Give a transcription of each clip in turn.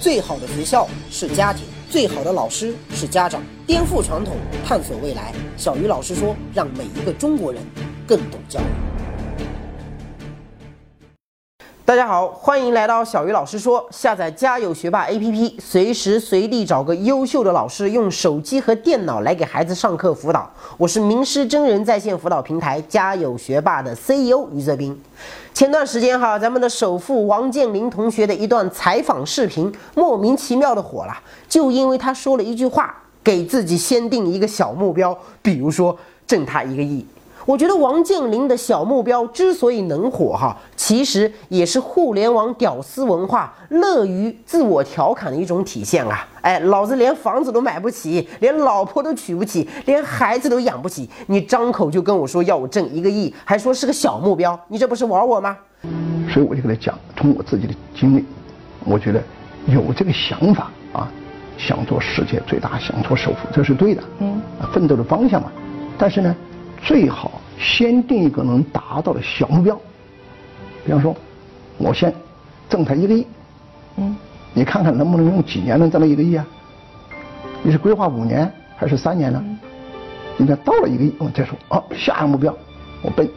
最好的学校是家庭，最好的老师是家长。颠覆传统，探索未来。小鱼老师说：“让每一个中国人更懂教育。”大家好，欢迎来到小鱼老师说。下载家有学霸 APP，随时随地找个优秀的老师，用手机和电脑来给孩子上课辅导。我是名师真人在线辅导平台家有学霸的 CEO 于泽斌。前段时间哈，咱们的首富王健林同学的一段采访视频莫名其妙的火了，就因为他说了一句话，给自己先定一个小目标，比如说挣他一个亿。我觉得王健林的小目标之所以能火哈，其实也是互联网屌丝文化乐于自我调侃的一种体现啊！哎，老子连房子都买不起，连老婆都娶不起，连孩子都养不起，你张口就跟我说要我挣一个亿，还说是个小目标，你这不是玩我吗？所以我就跟他讲，从我自己的经历，我觉得有这个想法啊，想做世界最大，想做首富，这是对的，嗯，奋斗的方向嘛。但是呢。最好先定一个能达到的小目标，比方说，我先挣他一个亿，嗯，你看看能不能用几年能挣到一个亿啊？你是规划五年还是三年呢？你看到了一个亿，我们再说，哦，下一个目标，我奔。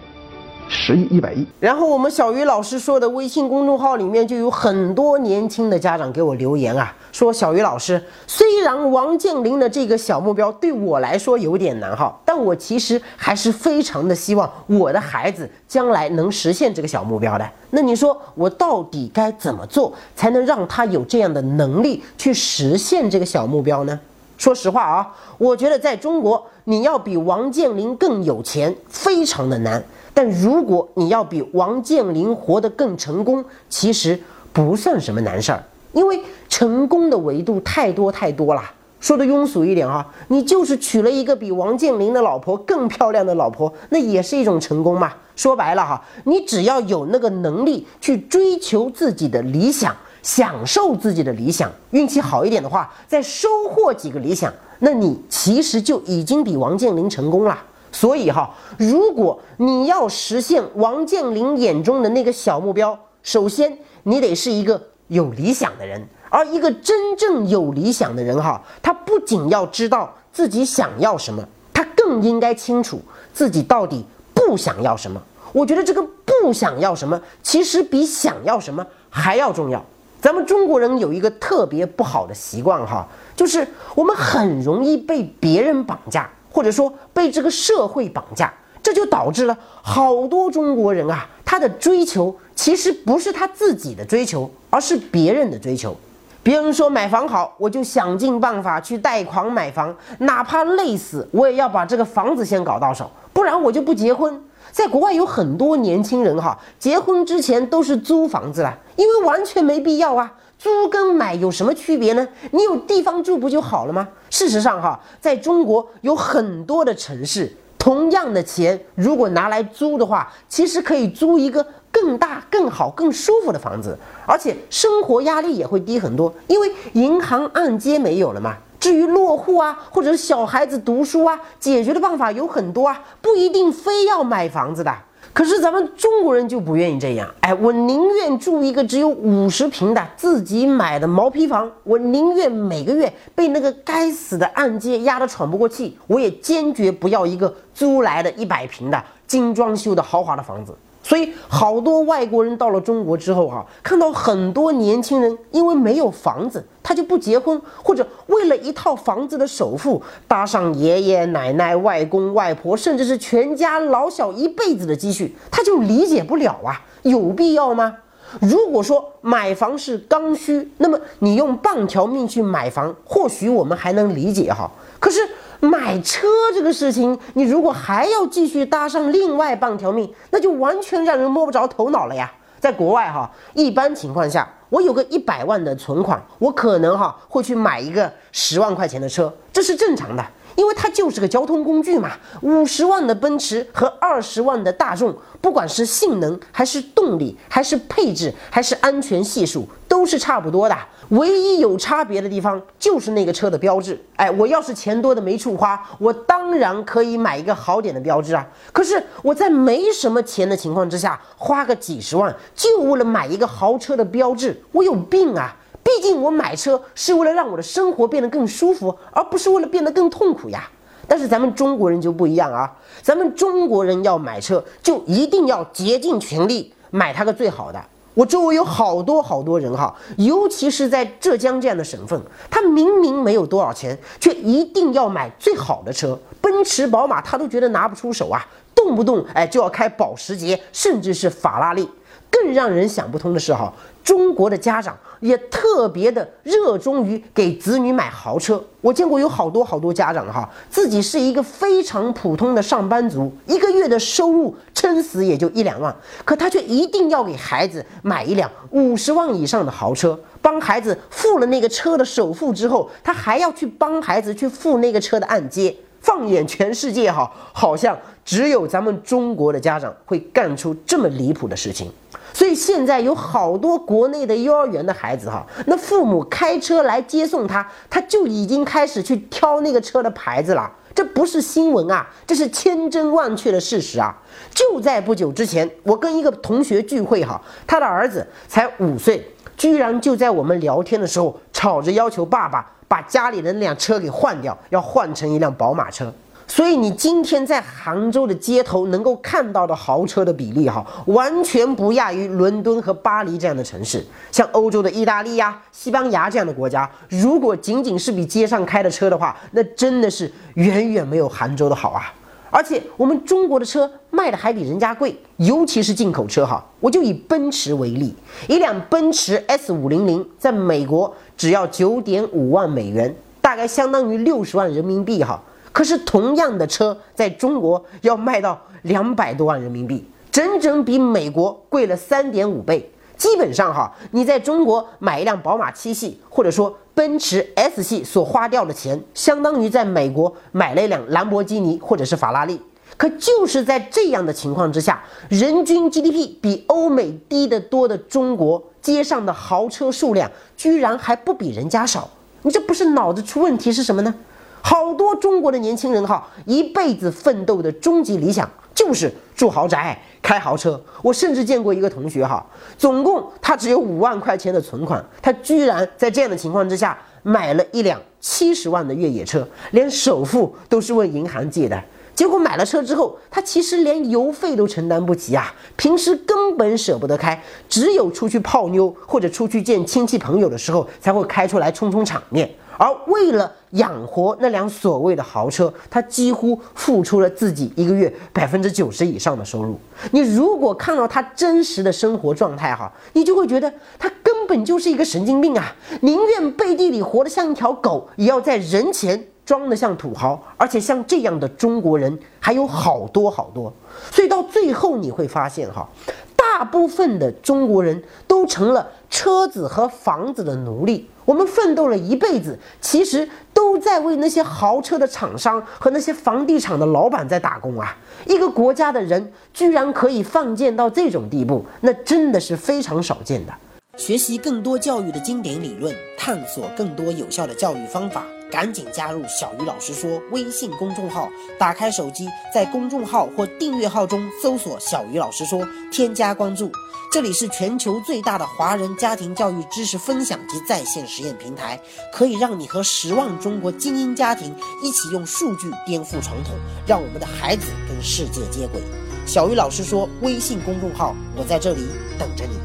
十亿、一百亿，然后我们小鱼老师说的微信公众号里面就有很多年轻的家长给我留言啊，说小鱼老师，虽然王健林的这个小目标对我来说有点难哈，但我其实还是非常的希望我的孩子将来能实现这个小目标的。那你说我到底该怎么做才能让他有这样的能力去实现这个小目标呢？说实话啊，我觉得在中国你要比王健林更有钱，非常的难。但如果你要比王健林活得更成功，其实不算什么难事儿，因为成功的维度太多太多了。说的庸俗一点哈，你就是娶了一个比王健林的老婆更漂亮的老婆，那也是一种成功嘛。说白了哈，你只要有那个能力去追求自己的理想，享受自己的理想，运气好一点的话，再收获几个理想，那你其实就已经比王健林成功了。所以哈，如果你要实现王健林眼中的那个小目标，首先你得是一个有理想的人。而一个真正有理想的人哈，他不仅要知道自己想要什么，他更应该清楚自己到底不想要什么。我觉得这个不想要什么，其实比想要什么还要重要。咱们中国人有一个特别不好的习惯哈，就是我们很容易被别人绑架。或者说被这个社会绑架，这就导致了好多中国人啊，他的追求其实不是他自己的追求，而是别人的追求。别人说买房好，我就想尽办法去贷款买房，哪怕累死，我也要把这个房子先搞到手，不然我就不结婚。在国外有很多年轻人哈，结婚之前都是租房子了，因为完全没必要啊。租跟买有什么区别呢？你有地方住不就好了吗？事实上，哈，在中国有很多的城市，同样的钱如果拿来租的话，其实可以租一个更大、更好、更舒服的房子，而且生活压力也会低很多，因为银行按揭没有了嘛。至于落户啊，或者是小孩子读书啊，解决的办法有很多啊，不一定非要买房子的。可是咱们中国人就不愿意这样，哎，我宁愿住一个只有五十平的自己买的毛坯房，我宁愿每个月被那个该死的按揭压得喘不过气，我也坚决不要一个租来的一百平的精装修的豪华的房子。所以，好多外国人到了中国之后，哈，看到很多年轻人因为没有房子，他就不结婚，或者为了一套房子的首付，搭上爷爷奶奶、外公外婆，甚至是全家老小一辈子的积蓄，他就理解不了啊，有必要吗？如果说买房是刚需，那么你用半条命去买房，或许我们还能理解哈。可是。买车这个事情，你如果还要继续搭上另外半条命，那就完全让人摸不着头脑了呀。在国外哈，一般情况下，我有个一百万的存款，我可能哈会去买一个十万块钱的车，这是正常的，因为它就是个交通工具嘛。五十万的奔驰和二十万的大众，不管是性能还是动力，还是配置，还是安全系数，都是差不多的。唯一有差别的地方就是那个车的标志。哎，我要是钱多的没处花，我当然可以买一个好点的标志啊。可是我在没什么钱的情况之下，花个几十万就为了买一个豪车的标志，我有病啊！毕竟我买车是为了让我的生活变得更舒服，而不是为了变得更痛苦呀。但是咱们中国人就不一样啊，咱们中国人要买车就一定要竭尽全力买它个最好的。我周围有好多好多人哈，尤其是在浙江这样的省份，他明明没有多少钱，却一定要买最好的车，奔驰、宝马他都觉得拿不出手啊，动不动哎就要开保时捷，甚至是法拉利。更让人想不通的是哈，中国的家长也特别的热衷于给子女买豪车。我见过有好多好多家长哈，自己是一个非常普通的上班族，一个月的收入撑死也就一两万，可他却一定要给孩子买一辆五十万以上的豪车，帮孩子付了那个车的首付之后，他还要去帮孩子去付那个车的按揭。放眼全世界哈，好像只有咱们中国的家长会干出这么离谱的事情。所以现在有好多国内的幼儿园的孩子哈，那父母开车来接送他，他就已经开始去挑那个车的牌子了。这不是新闻啊，这是千真万确的事实啊！就在不久之前，我跟一个同学聚会哈，他的儿子才五岁，居然就在我们聊天的时候吵着要求爸爸把家里的那辆车给换掉，要换成一辆宝马车。所以你今天在杭州的街头能够看到的豪车的比例，哈，完全不亚于伦敦和巴黎这样的城市。像欧洲的意大利呀、西班牙这样的国家，如果仅仅是比街上开的车的话，那真的是远远没有杭州的好啊！而且我们中国的车卖的还比人家贵，尤其是进口车哈。我就以奔驰为例，一辆奔驰 S 五零零在美国只要九点五万美元，大概相当于六十万人民币哈。可是同样的车在中国要卖到两百多万人民币，整整比美国贵了三点五倍。基本上哈，你在中国买一辆宝马七系或者说奔驰 S 系所花掉的钱，相当于在美国买了一辆兰博基尼或者是法拉利。可就是在这样的情况之下，人均 GDP 比欧美低得多的中国，街上的豪车数量居然还不比人家少。你这不是脑子出问题是什么呢？好多中国的年轻人哈，一辈子奋斗的终极理想就是住豪宅、开豪车。我甚至见过一个同学哈，总共他只有五万块钱的存款，他居然在这样的情况之下买了一辆七十万的越野车，连首付都是问银行借的。结果买了车之后，他其实连油费都承担不起啊，平时根本舍不得开，只有出去泡妞或者出去见亲戚朋友的时候才会开出来充充场面。而为了养活那辆所谓的豪车，他几乎付出了自己一个月百分之九十以上的收入。你如果看到他真实的生活状态，哈，你就会觉得他根本就是一个神经病啊！宁愿背地里活得像一条狗，也要在人前装得像土豪。而且像这样的中国人还有好多好多。所以到最后你会发现，哈，大部分的中国人都成了车子和房子的奴隶。我们奋斗了一辈子，其实都在为那些豪车的厂商和那些房地产的老板在打工啊！一个国家的人居然可以放箭到这种地步，那真的是非常少见的。学习更多教育的经典理论，探索更多有效的教育方法。赶紧加入小鱼老师说微信公众号，打开手机，在公众号或订阅号中搜索“小鱼老师说”，添加关注。这里是全球最大的华人家庭教育知识分享及在线实验平台，可以让你和十万中国精英家庭一起用数据颠覆传统，让我们的孩子跟世界接轨。小鱼老师说微信公众号，我在这里等着你。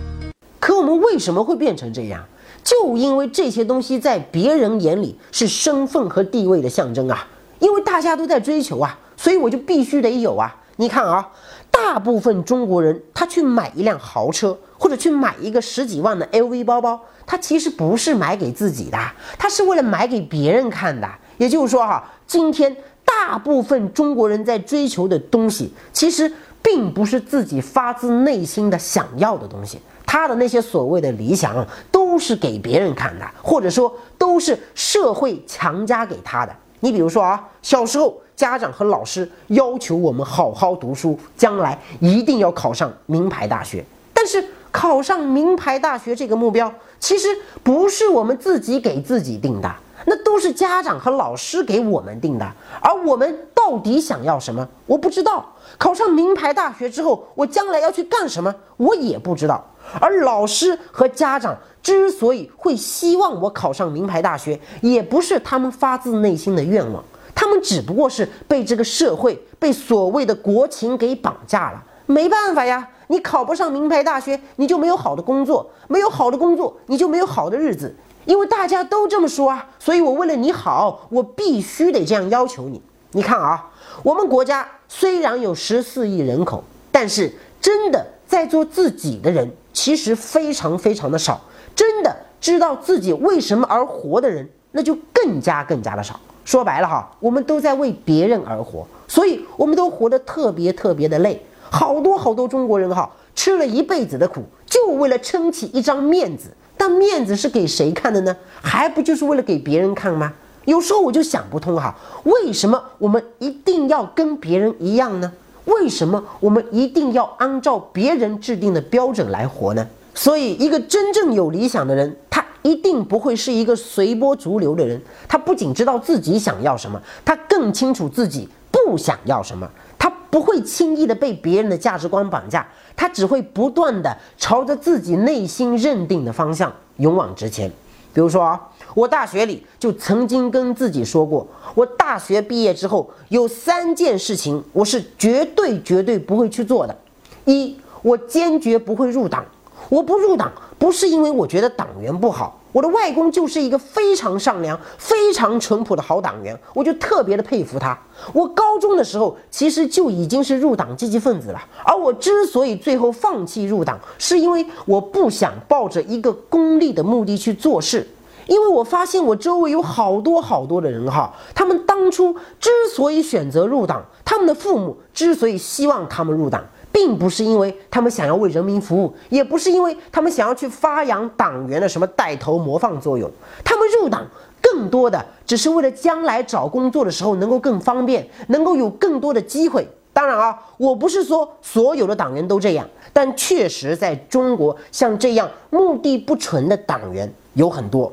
可我们为什么会变成这样？就因为这些东西在别人眼里是身份和地位的象征啊，因为大家都在追求啊，所以我就必须得有啊。你看啊，大部分中国人他去买一辆豪车或者去买一个十几万的 LV 包包，他其实不是买给自己的，他是为了买给别人看的。也就是说哈，今天大部分中国人在追求的东西，其实并不是自己发自内心的想要的东西。他的那些所谓的理想，都是给别人看的，或者说都是社会强加给他的。你比如说啊，小时候家长和老师要求我们好好读书，将来一定要考上名牌大学。但是考上名牌大学这个目标，其实不是我们自己给自己定的，那都是家长和老师给我们定的。而我们到底想要什么，我不知道。考上名牌大学之后，我将来要去干什么，我也不知道。而老师和家长之所以会希望我考上名牌大学，也不是他们发自内心的愿望，他们只不过是被这个社会、被所谓的国情给绑架了。没办法呀，你考不上名牌大学，你就没有好的工作，没有好的工作，你就没有好的日子。因为大家都这么说啊，所以我为了你好，我必须得这样要求你。你看啊，我们国家虽然有十四亿人口，但是真的在做自己的人其实非常非常的少，真的知道自己为什么而活的人那就更加更加的少。说白了哈，我们都在为别人而活，所以我们都活得特别特别的累。好多好多中国人哈，吃了一辈子的苦，就为了撑起一张面子。但面子是给谁看的呢？还不就是为了给别人看吗？有时候我就想不通哈，为什么我们一定要跟别人一样呢？为什么我们一定要按照别人制定的标准来活呢？所以，一个真正有理想的人，他一定不会是一个随波逐流的人。他不仅知道自己想要什么，他更清楚自己不想要什么。他不会轻易的被别人的价值观绑架，他只会不断的朝着自己内心认定的方向勇往直前。比如说啊，我大学里就曾经跟自己说过，我大学毕业之后有三件事情我是绝对绝对不会去做的。一，我坚决不会入党。我不入党，不是因为我觉得党员不好。我的外公就是一个非常善良、非常淳朴的好党员，我就特别的佩服他。我高中的时候其实就已经是入党积极分子了，而我之所以最后放弃入党，是因为我不想抱着一个功利的目的去做事。因为我发现我周围有好多好多的人哈，他们当初之所以选择入党，他们的父母之所以希望他们入党。并不是因为他们想要为人民服务，也不是因为他们想要去发扬党员的什么带头模范作用。他们入党更多的只是为了将来找工作的时候能够更方便，能够有更多的机会。当然啊，我不是说所有的党员都这样，但确实在中国像这样目的不纯的党员有很多。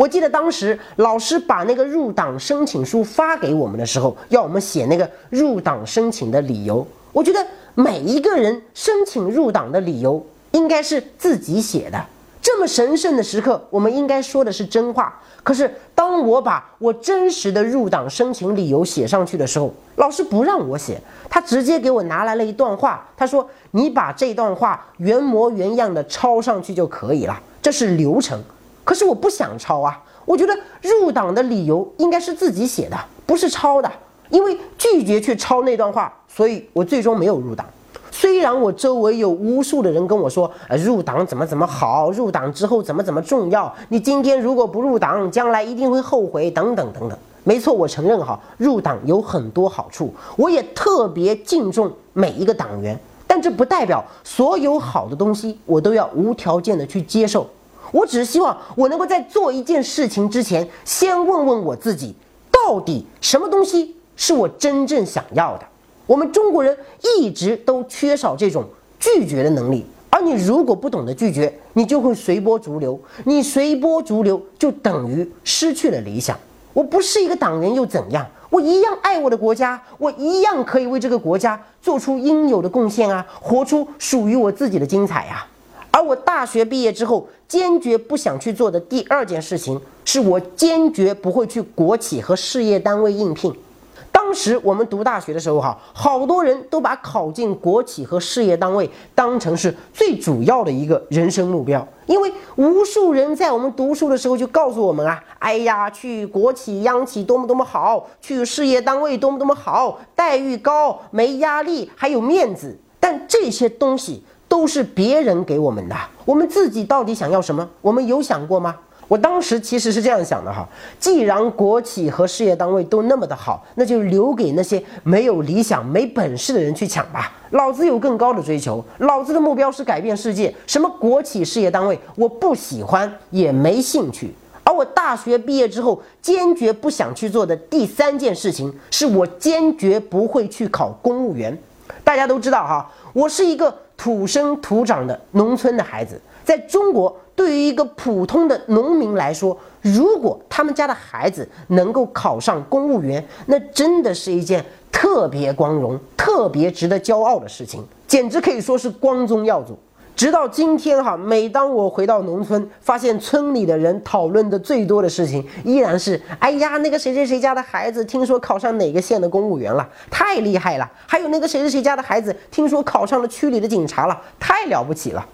我记得当时老师把那个入党申请书发给我们的时候，要我们写那个入党申请的理由。我觉得。每一个人申请入党的理由应该是自己写的。这么神圣的时刻，我们应该说的是真话。可是，当我把我真实的入党申请理由写上去的时候，老师不让我写，他直接给我拿来了一段话。他说：“你把这段话原模原样的抄上去就可以了，这是流程。”可是我不想抄啊，我觉得入党的理由应该是自己写的，不是抄的。因为拒绝去抄那段话，所以我最终没有入党。虽然我周围有无数的人跟我说，呃，入党怎么怎么好，入党之后怎么怎么重要，你今天如果不入党，将来一定会后悔，等等等等。没错，我承认哈，入党有很多好处，我也特别敬重每一个党员，但这不代表所有好的东西我都要无条件的去接受。我只是希望我能够在做一件事情之前，先问问我自己，到底什么东西。是我真正想要的。我们中国人一直都缺少这种拒绝的能力，而你如果不懂得拒绝，你就会随波逐流。你随波逐流，就等于失去了理想。我不是一个党员又怎样？我一样爱我的国家，我一样可以为这个国家做出应有的贡献啊，活出属于我自己的精彩呀。而我大学毕业之后，坚决不想去做的第二件事情，是我坚决不会去国企和事业单位应聘。当时我们读大学的时候，哈，好多人都把考进国企和事业单位当成是最主要的一个人生目标，因为无数人在我们读书的时候就告诉我们啊，哎呀，去国企、央企多么多么好，去事业单位多么多么好，待遇高，没压力，还有面子。但这些东西都是别人给我们的，我们自己到底想要什么？我们有想过吗？我当时其实是这样想的哈，既然国企和事业单位都那么的好，那就留给那些没有理想、没本事的人去抢吧。老子有更高的追求，老子的目标是改变世界。什么国企、事业单位，我不喜欢，也没兴趣。而我大学毕业之后，坚决不想去做的第三件事情，是我坚决不会去考公务员。大家都知道哈，我是一个土生土长的农村的孩子，在中国。对于一个普通的农民来说，如果他们家的孩子能够考上公务员，那真的是一件特别光荣、特别值得骄傲的事情，简直可以说是光宗耀祖。直到今天哈，每当我回到农村，发现村里的人讨论的最多的事情，依然是：哎呀，那个谁谁谁家的孩子听说考上哪个县的公务员了，太厉害了；还有那个谁谁谁家的孩子听说考上了区里的警察了，太了不起了。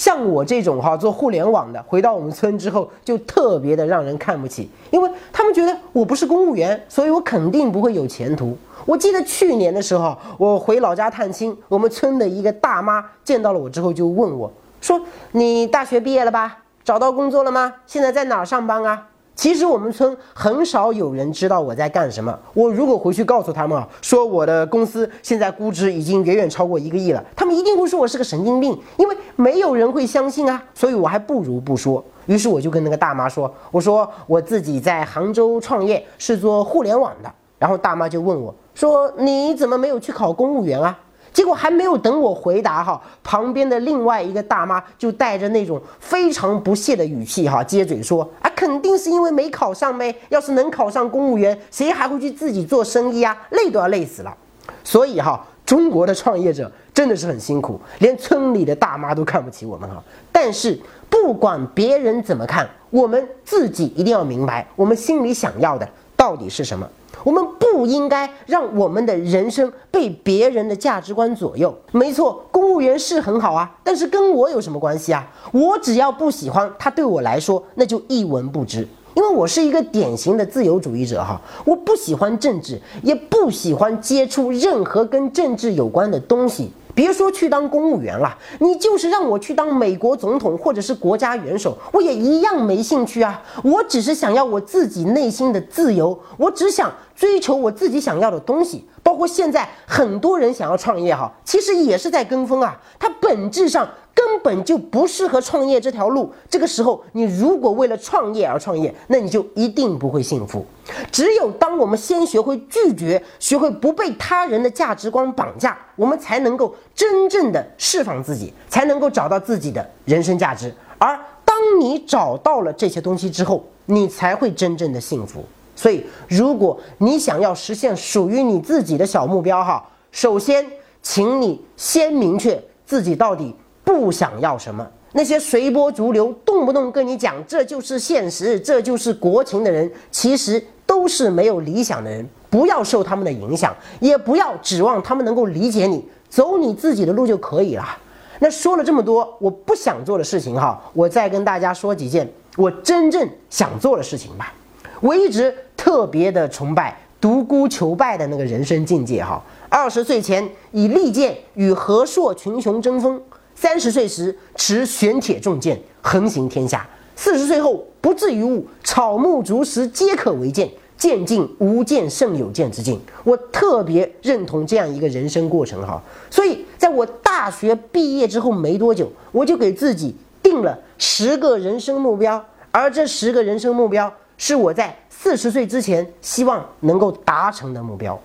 像我这种哈做互联网的，回到我们村之后，就特别的让人看不起，因为他们觉得我不是公务员，所以我肯定不会有前途。我记得去年的时候，我回老家探亲，我们村的一个大妈见到了我之后，就问我说：“你大学毕业了吧？找到工作了吗？现在在哪儿上班啊？”其实我们村很少有人知道我在干什么。我如果回去告诉他们啊，说我的公司现在估值已经远远超过一个亿了，他们一定会说我是个神经病，因为没有人会相信啊。所以我还不如不说。于是我就跟那个大妈说：“我说我自己在杭州创业，是做互联网的。”然后大妈就问我。说你怎么没有去考公务员啊？结果还没有等我回答哈，旁边的另外一个大妈就带着那种非常不屑的语气哈，接嘴说啊，肯定是因为没考上呗。要是能考上公务员，谁还会去自己做生意啊？累都要累死了。所以哈，中国的创业者真的是很辛苦，连村里的大妈都看不起我们哈。但是不管别人怎么看，我们自己一定要明白，我们心里想要的到底是什么。我们不应该让我们的人生被别人的价值观左右。没错，公务员是很好啊，但是跟我有什么关系啊？我只要不喜欢他，对我来说那就一文不值。因为我是一个典型的自由主义者哈，我不喜欢政治，也不喜欢接触任何跟政治有关的东西。别说去当公务员了，你就是让我去当美国总统或者是国家元首，我也一样没兴趣啊！我只是想要我自己内心的自由，我只想追求我自己想要的东西。包括现在很多人想要创业哈，其实也是在跟风啊，它本质上。根本就不适合创业这条路。这个时候，你如果为了创业而创业，那你就一定不会幸福。只有当我们先学会拒绝，学会不被他人的价值观绑架，我们才能够真正的释放自己，才能够找到自己的人生价值。而当你找到了这些东西之后，你才会真正的幸福。所以，如果你想要实现属于你自己的小目标，哈，首先，请你先明确自己到底。不想要什么？那些随波逐流、动不动跟你讲这就是现实、这就是国情的人，其实都是没有理想的人。不要受他们的影响，也不要指望他们能够理解你，走你自己的路就可以了。那说了这么多我不想做的事情哈，我再跟大家说几件我真正想做的事情吧。我一直特别的崇拜独孤求败的那个人生境界哈。二十岁前以利剑与和硕群雄争锋。三十岁时持玄铁重剑横行天下，四十岁后不至于物，草木竹石皆可为剑，剑尽无剑胜有剑之境。我特别认同这样一个人生过程哈，所以在我大学毕业之后没多久，我就给自己定了十个人生目标，而这十个人生目标是我在四十岁之前希望能够达成的目标。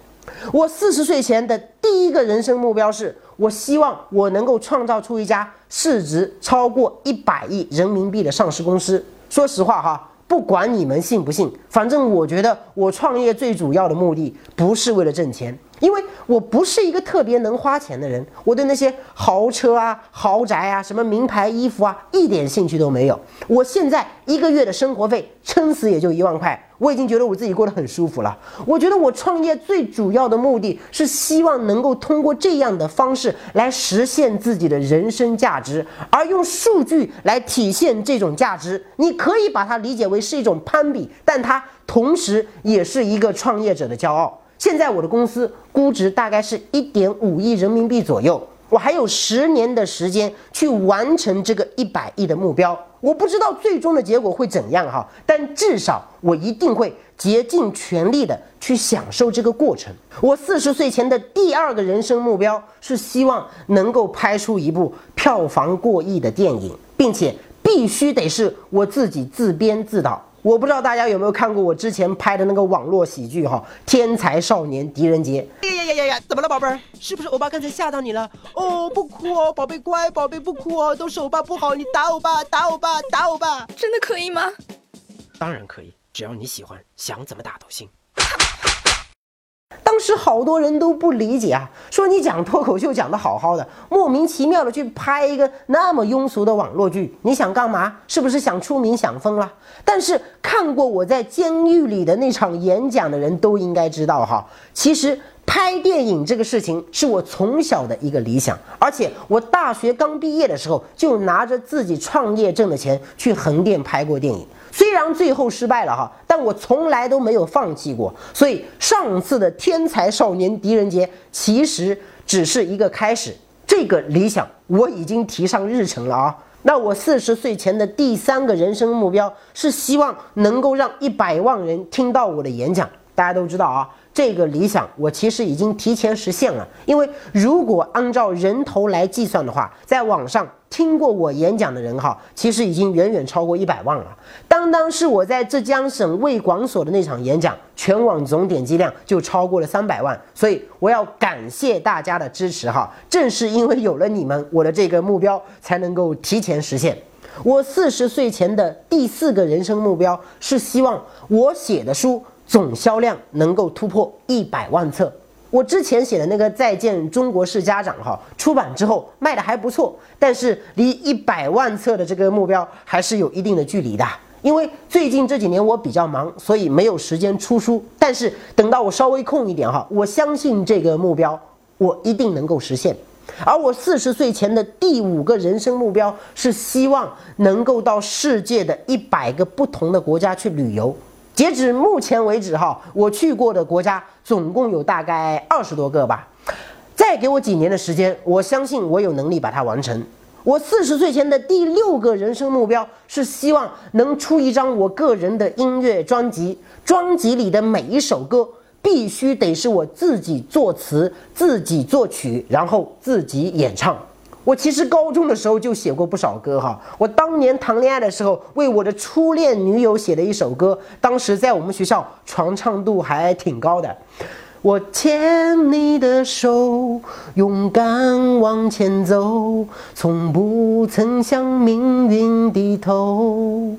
我四十岁前的第一个人生目标是，我希望我能够创造出一家市值超过一百亿人民币的上市公司。说实话哈，不管你们信不信，反正我觉得我创业最主要的目的不是为了挣钱。因为我不是一个特别能花钱的人，我对那些豪车啊、豪宅啊、什么名牌衣服啊，一点兴趣都没有。我现在一个月的生活费，撑死也就一万块，我已经觉得我自己过得很舒服了。我觉得我创业最主要的目的是希望能够通过这样的方式来实现自己的人生价值，而用数据来体现这种价值，你可以把它理解为是一种攀比，但它同时也是一个创业者的骄傲。现在我的公司估值大概是一点五亿人民币左右，我还有十年的时间去完成这个一百亿的目标。我不知道最终的结果会怎样哈，但至少我一定会竭尽全力的去享受这个过程。我四十岁前的第二个人生目标是希望能够拍出一部票房过亿的电影，并且必须得是我自己自编自导。我不知道大家有没有看过我之前拍的那个网络喜剧哈，《天才少年狄仁杰》。呀呀呀呀呀！怎么了，宝贝儿？是不是欧巴刚才吓到你了？哦，不哭哦，宝贝乖，宝贝不哭哦，都是欧巴不好，你打欧巴，打欧巴，打欧巴，真的可以吗？当然可以，只要你喜欢，想怎么打都行。当时好多人都不理解啊，说你讲脱口秀讲得好好的，莫名其妙的去拍一个那么庸俗的网络剧，你想干嘛？是不是想出名想疯了？但是看过我在监狱里的那场演讲的人都应该知道哈，其实拍电影这个事情是我从小的一个理想，而且我大学刚毕业的时候就拿着自己创业挣的钱去横店拍过电影。虽然最后失败了哈，但我从来都没有放弃过。所以上次的天才少年狄仁杰其实只是一个开始，这个理想我已经提上日程了啊。那我四十岁前的第三个人生目标是希望能够让一百万人听到我的演讲。大家都知道啊。这个理想我其实已经提前实现了，因为如果按照人头来计算的话，在网上听过我演讲的人哈，其实已经远远超过一百万了。当当是我在浙江省卫广所的那场演讲，全网总点击量就超过了三百万。所以我要感谢大家的支持哈，正是因为有了你们，我的这个目标才能够提前实现。我四十岁前的第四个人生目标是希望我写的书。总销量能够突破一百万册。我之前写的那个《再见中国式家长》哈，出版之后卖的还不错，但是离一百万册的这个目标还是有一定的距离的。因为最近这几年我比较忙，所以没有时间出书。但是等到我稍微空一点哈，我相信这个目标我一定能够实现。而我四十岁前的第五个人生目标是希望能够到世界的一百个不同的国家去旅游。截止目前为止，哈，我去过的国家总共有大概二十多个吧。再给我几年的时间，我相信我有能力把它完成。我四十岁前的第六个人生目标是希望能出一张我个人的音乐专辑，专辑里的每一首歌必须得是我自己作词、自己作曲，然后自己演唱。我其实高中的时候就写过不少歌哈。我当年谈恋爱的时候，为我的初恋女友写的一首歌，当时在我们学校传唱度还挺高的。我牵你的手，勇敢往前走，从不曾向命运低头。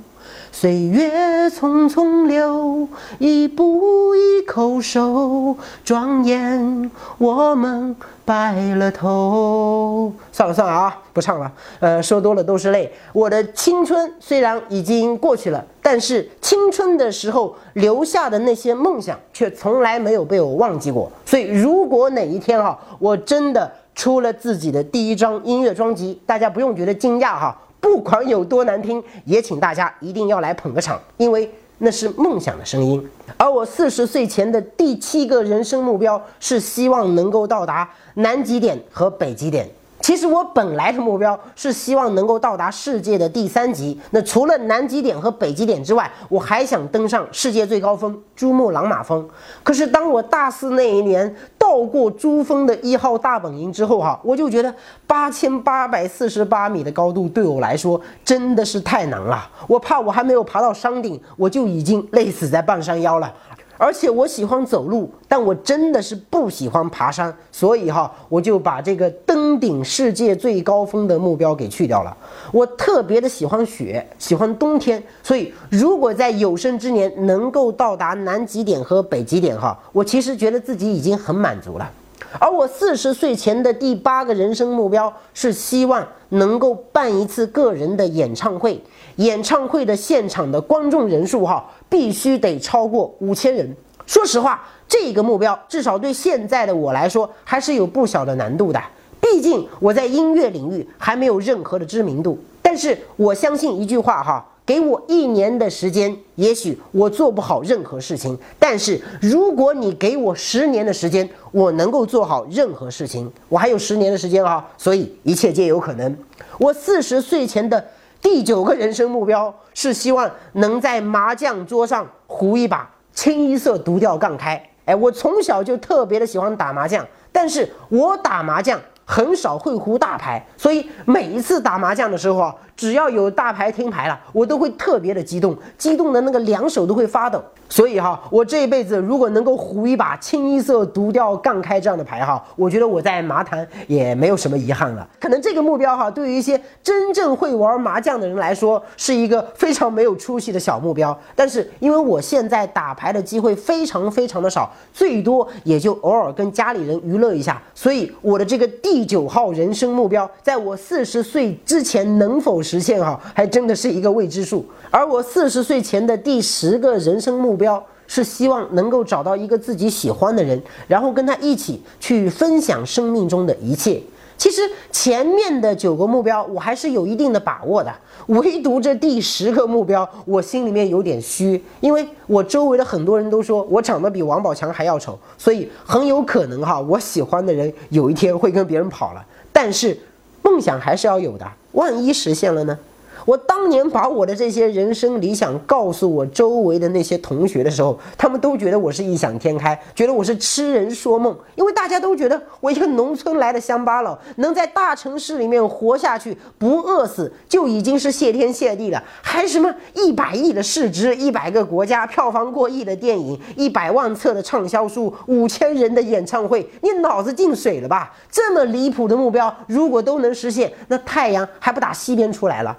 岁月匆匆流，一步一叩首，转眼我们白了头。算了算了啊，不唱了。呃，说多了都是泪。我的青春虽然已经过去了，但是青春的时候留下的那些梦想，却从来没有被我忘记过。所以，如果哪一天哈，我真的出了自己的第一张音乐专辑，大家不用觉得惊讶哈。不管有多难听，也请大家一定要来捧个场，因为那是梦想的声音。而我四十岁前的第七个人生目标是希望能够到达南极点和北极点。其实我本来的目标是希望能够到达世界的第三极。那除了南极点和北极点之外，我还想登上世界最高峰珠穆朗玛峰。可是当我大四那一年到过珠峰的一号大本营之后，哈，我就觉得八千八百四十八米的高度对我来说真的是太难了。我怕我还没有爬到山顶，我就已经累死在半山腰了。而且我喜欢走路，但我真的是不喜欢爬山，所以哈，我就把这个登顶世界最高峰的目标给去掉了。我特别的喜欢雪，喜欢冬天，所以如果在有生之年能够到达南极点和北极点哈，我其实觉得自己已经很满足了。而我四十岁前的第八个人生目标是希望能够办一次个人的演唱会，演唱会的现场的观众人数哈。必须得超过五千人。说实话，这个目标至少对现在的我来说还是有不小的难度的。毕竟我在音乐领域还没有任何的知名度。但是我相信一句话哈，给我一年的时间，也许我做不好任何事情。但是如果你给我十年的时间，我能够做好任何事情。我还有十年的时间啊，所以一切皆有可能。我四十岁前的。第九个人生目标是希望能在麻将桌上胡一把，清一色独钓杠开。哎，我从小就特别的喜欢打麻将，但是我打麻将很少会胡大牌，所以每一次打麻将的时候啊，只要有大牌听牌了，我都会特别的激动，激动的那个两手都会发抖。所以哈，我这一辈子如果能够胡一把清一色独钓杠开这样的牌哈，我觉得我在麻坛也没有什么遗憾了。可能这个目标哈，对于一些真正会玩麻将的人来说，是一个非常没有出息的小目标。但是因为我现在打牌的机会非常非常的少，最多也就偶尔跟家里人娱乐一下，所以我的这个第九号人生目标，在我四十岁之前能否实现哈，还真的是一个未知数。而我四十岁前的第十个人生目标是希望能够找到一个自己喜欢的人，然后跟他一起去分享生命中的一切。其实前面的九个目标我还是有一定的把握的，唯独这第十个目标，我心里面有点虚，因为我周围的很多人都说我长得比王宝强还要丑，所以很有可能哈，我喜欢的人有一天会跟别人跑了。但是梦想还是要有的，万一实现了呢？我当年把我的这些人生理想告诉我周围的那些同学的时候，他们都觉得我是异想天开，觉得我是痴人说梦。因为大家都觉得我一个农村来的乡巴佬，能在大城市里面活下去不饿死就已经是谢天谢地了，还什么一百亿的市值、一百个国家、票房过亿的电影、一百万册的畅销书、五千人的演唱会，你脑子进水了吧？这么离谱的目标，如果都能实现，那太阳还不打西边出来了？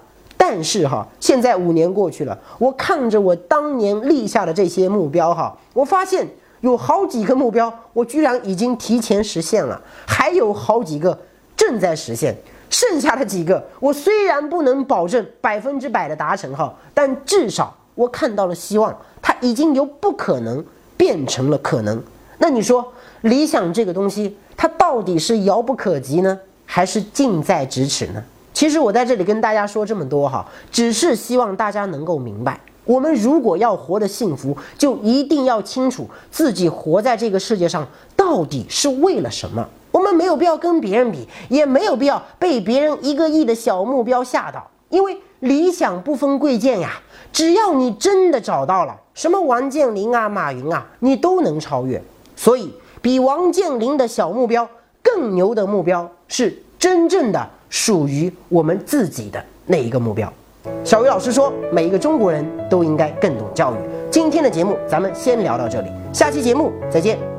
但是哈，现在五年过去了，我看着我当年立下的这些目标哈，我发现有好几个目标我居然已经提前实现了，还有好几个正在实现，剩下的几个我虽然不能保证百分之百的达成哈，但至少我看到了希望，它已经由不可能变成了可能。那你说理想这个东西，它到底是遥不可及呢，还是近在咫尺呢？其实我在这里跟大家说这么多哈，只是希望大家能够明白，我们如果要活得幸福，就一定要清楚自己活在这个世界上到底是为了什么。我们没有必要跟别人比，也没有必要被别人一个亿的小目标吓到，因为理想不分贵贱呀。只要你真的找到了，什么王健林啊、马云啊，你都能超越。所以，比王健林的小目标更牛的目标是真正的。属于我们自己的那一个目标。小鱼老师说，每一个中国人都应该更懂教育。今天的节目咱们先聊到这里，下期节目再见。